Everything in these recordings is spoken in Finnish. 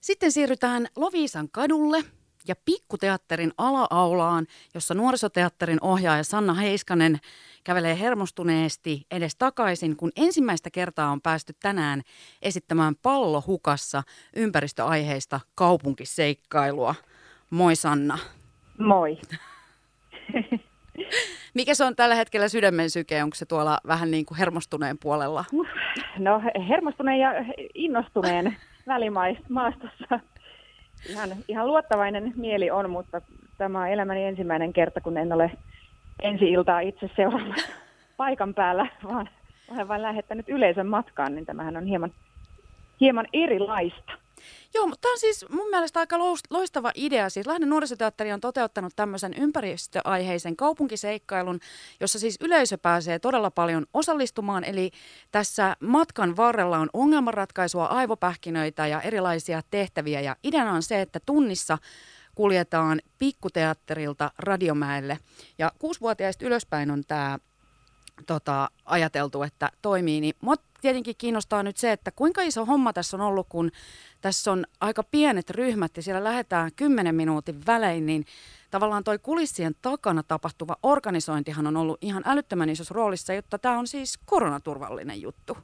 Sitten siirrytään Loviisan kadulle ja pikkuteatterin ala-aulaan, jossa nuorisoteatterin ohjaaja Sanna Heiskanen kävelee hermostuneesti edes takaisin, kun ensimmäistä kertaa on päästy tänään esittämään pallo hukassa ympäristöaiheista kaupunkiseikkailua. Moi Sanna. Moi. Mikä se on tällä hetkellä sydämen syke? Onko se tuolla vähän niin kuin hermostuneen puolella? No hermostuneen ja innostuneen välimaastossa. Ihan, ihan luottavainen mieli on, mutta tämä on elämäni ensimmäinen kerta, kun en ole ensi iltaa itse seuraamassa paikan päällä, vaan olen vain lähettänyt yleisön matkaan, niin tämähän on hieman, hieman erilaista. Joo, mutta tämä on siis mun mielestä aika loistava idea. Siis Lahden nuorisoteatteri on toteuttanut tämmöisen ympäristöaiheisen kaupunkiseikkailun, jossa siis yleisö pääsee todella paljon osallistumaan. Eli tässä matkan varrella on ongelmanratkaisua, aivopähkinöitä ja erilaisia tehtäviä. Ja ideana on se, että tunnissa kuljetaan pikkuteatterilta Radiomäelle. Ja kuusivuotiaista ylöspäin on tämä tota, ajateltu, että toimii. Niin mut tietenkin kiinnostaa nyt se, että kuinka iso homma tässä on ollut, kun tässä on aika pienet ryhmät ja siellä lähdetään 10 minuutin välein, niin tavallaan toi kulissien takana tapahtuva organisointihan on ollut ihan älyttömän isossa roolissa, jotta tämä on siis koronaturvallinen juttu.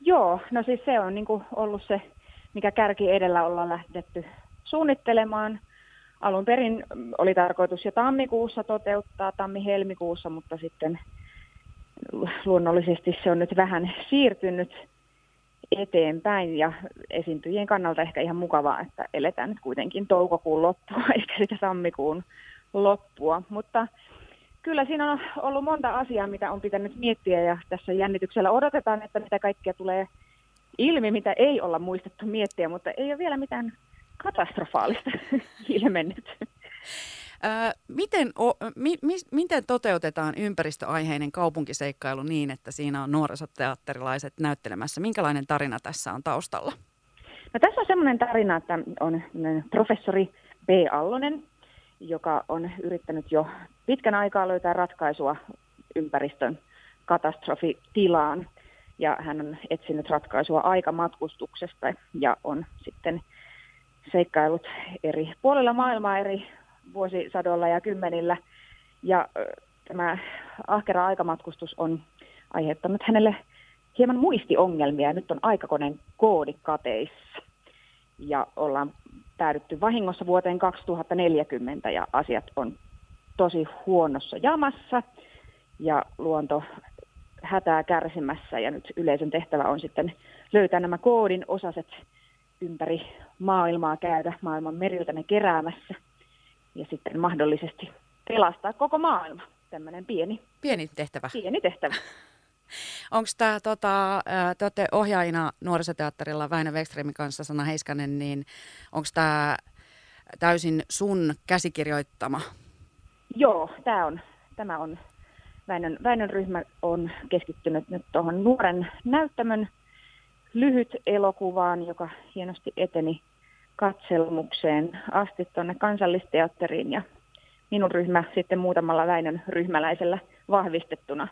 Joo, no siis se on niin ollut se, mikä kärki edellä ollaan lähdetty suunnittelemaan. Alun perin oli tarkoitus jo tammikuussa toteuttaa, tammi-helmikuussa, mutta sitten luonnollisesti se on nyt vähän siirtynyt eteenpäin ja esiintyjien kannalta ehkä ihan mukavaa, että eletään nyt kuitenkin toukokuun loppua eikä sitä tammikuun loppua. Mutta kyllä siinä on ollut monta asiaa, mitä on pitänyt miettiä ja tässä jännityksellä odotetaan, että mitä kaikkea tulee ilmi, mitä ei olla muistettu miettiä, mutta ei ole vielä mitään katastrofaalista ilmennyt. Ää, miten, o, mi, mi, miten toteutetaan ympäristöaiheinen kaupunkiseikkailu niin, että siinä on nuorisoteatterilaiset näyttelemässä? Minkälainen tarina tässä on taustalla? No, tässä on semmoinen tarina, että on professori B. Allonen, joka on yrittänyt jo pitkän aikaa löytää ratkaisua ympäristön katastrofitilaan. Ja hän on etsinyt ratkaisua aikamatkustuksesta ja on sitten seikkailut eri puolilla maailmaa eri vuosisadolla ja kymmenillä. Ja tämä ahkera aikamatkustus on aiheuttanut hänelle hieman muistiongelmia. Nyt on aikakoneen koodi kateissa. Ja ollaan päädytty vahingossa vuoteen 2040 ja asiat on tosi huonossa jamassa ja luonto hätää kärsimässä ja nyt yleisön tehtävä on sitten löytää nämä koodin osaset ympäri maailmaa käydä maailman meriltä ne keräämässä ja sitten mahdollisesti pelastaa koko maailma. Tämmöinen pieni, pieni tehtävä. Pieni tehtävä. Onko tämä, tota, te olette ohjaajina nuorisoteatterilla Väinö Wextremin kanssa, Sana Heiskanen, niin onko tämä täysin sun käsikirjoittama? Joo, tämä on, tämä on Väinön, Väinön ryhmä on keskittynyt nyt tuohon nuoren näyttämön lyhyt elokuvaan, joka hienosti eteni katselmukseen asti tuonne kansallisteatteriin ja minun ryhmä sitten muutamalla Väinön ryhmäläisellä vahvistettuna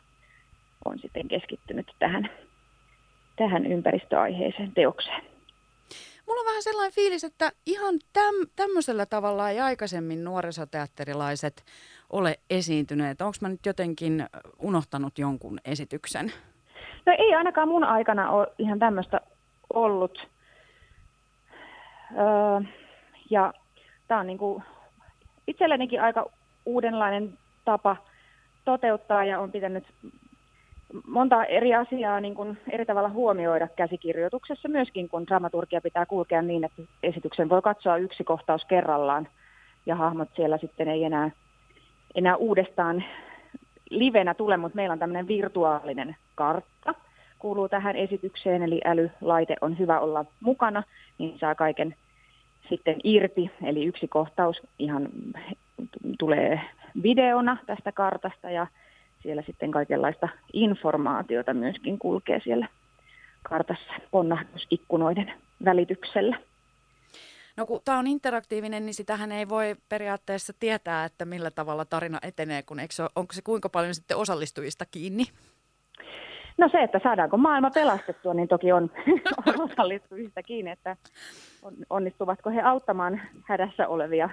on sitten keskittynyt tähän, tähän ympäristöaiheeseen teokseen. Mulla on vähän sellainen fiilis, että ihan täm, tämmöisellä tavalla ei aikaisemmin nuorisoteatterilaiset ole esiintyneet. Onko mä nyt jotenkin unohtanut jonkun esityksen? No ei ainakaan mun aikana ole ihan tämmöistä ollut. Öö, ja tämä on niinku itsellenikin aika uudenlainen tapa toteuttaa ja on pitänyt monta eri asiaa niin kuin eri tavalla huomioida käsikirjoituksessa myöskin, kun dramaturgia pitää kulkea niin, että esityksen voi katsoa yksi kohtaus kerrallaan ja hahmot siellä sitten ei enää, enää uudestaan livenä tule, mutta meillä on tämmöinen virtuaalinen kartta, kuuluu tähän esitykseen, eli älylaite on hyvä olla mukana, niin saa kaiken sitten irti, eli yksi kohtaus ihan tulee videona tästä kartasta ja siellä sitten kaikenlaista informaatiota myöskin kulkee siellä kartassa ponnahdusikkunoiden välityksellä. No kun tämä on interaktiivinen, niin sitähän ei voi periaatteessa tietää, että millä tavalla tarina etenee, kun eikö se, onko se kuinka paljon sitten osallistujista kiinni? No se, että saadaanko maailma pelastettua, niin toki on, osallistujista kiinni, että onnistuvatko he auttamaan hädässä olevia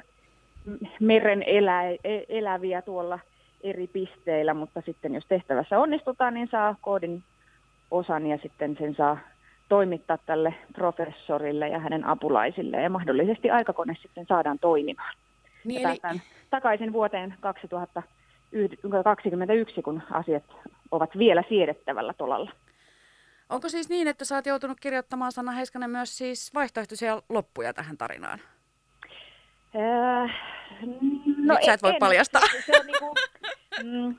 meren elä, e, eläviä tuolla eri pisteillä, mutta sitten jos tehtävässä onnistutaan, niin saa koodin osan ja sitten sen saa toimittaa tälle professorille ja hänen apulaisille ja mahdollisesti aikakone sitten saadaan toimimaan. Niin, ja eli... takaisin vuoteen 2021, kun asiat ovat vielä siedettävällä tolalla. Onko siis niin, että sä oot joutunut kirjoittamaan Sanna Heiskanen myös siis vaihtoehtoisia loppuja tähän tarinaan? Äh, no Nyt sä et voi en, paljastaa. Se, se on niinku, mm,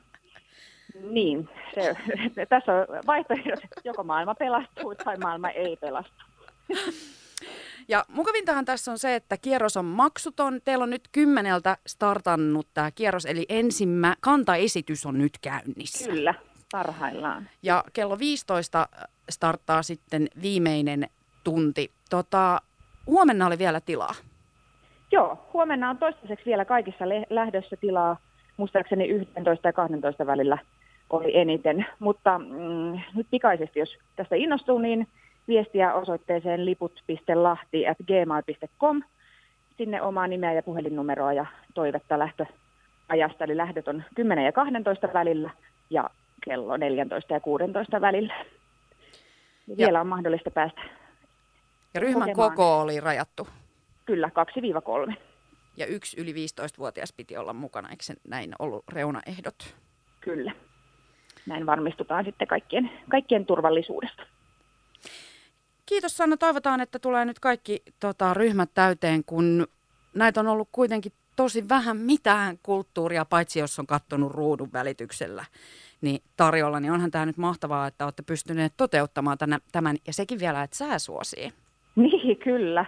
niin, se, tässä on vaihtoehdot, joko maailma pelastuu tai maailma ei pelastu. Ja mukavintahan tässä on se, että kierros on maksuton. Teillä on nyt kymmeneltä startannut tämä kierros, eli ensimmä kantaesitys on nyt käynnissä. Kyllä, parhaillaan. Ja kello 15 starttaa sitten viimeinen tunti. Tota, huomenna oli vielä tilaa. Joo, huomenna on toistaiseksi vielä kaikissa lähdössä tilaa. Muistaakseni 11 ja 12 välillä oli eniten. Mutta mm, nyt pikaisesti, jos tästä innostuu, niin viestiä osoitteeseen liput.lahti.gmail.com. Sinne omaa nimeä ja puhelinnumeroa ja toivetta lähtöajasta. Eli lähdöt on 10 ja 12 välillä ja kello 14 ja 16 välillä. Ja vielä on mahdollista päästä Ja ryhmän kokemaan. koko oli rajattu? Kyllä, 2-3. Ja yksi yli 15-vuotias piti olla mukana, eikö se näin ollut reunaehdot? Kyllä. Näin varmistutaan sitten kaikkien, kaikkien turvallisuudesta. Kiitos Sanna. Toivotaan, että tulee nyt kaikki tota, ryhmät täyteen, kun näitä on ollut kuitenkin tosi vähän mitään kulttuuria, paitsi jos on katsonut ruudun välityksellä niin tarjolla, niin onhan tämä nyt mahtavaa, että olette pystyneet toteuttamaan tänä, tämän, ja sekin vielä, että sää suosii. Niin, kyllä.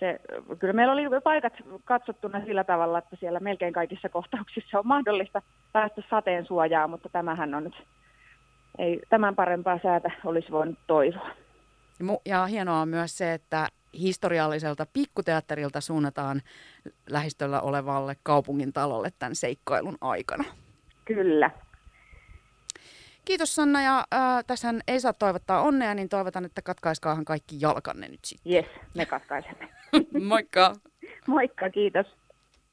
Se, kyllä meillä oli paikat katsottuna sillä tavalla, että siellä melkein kaikissa kohtauksissa on mahdollista päästä sateen suojaa, mutta tämähän on nyt, ei tämän parempaa säätä olisi voinut toivoa. Ja hienoa on myös se, että historialliselta pikkuteatterilta suunnataan lähistöllä olevalle kaupungin talolle tämän seikkailun aikana. Kyllä. Kiitos Sanna ja äh, tässä ei saa toivottaa onnea, niin toivotan, että katkaiskaahan kaikki jalkanne nyt sitten. Yes, me katkaisemme. Moikka. Moikka, kiitos.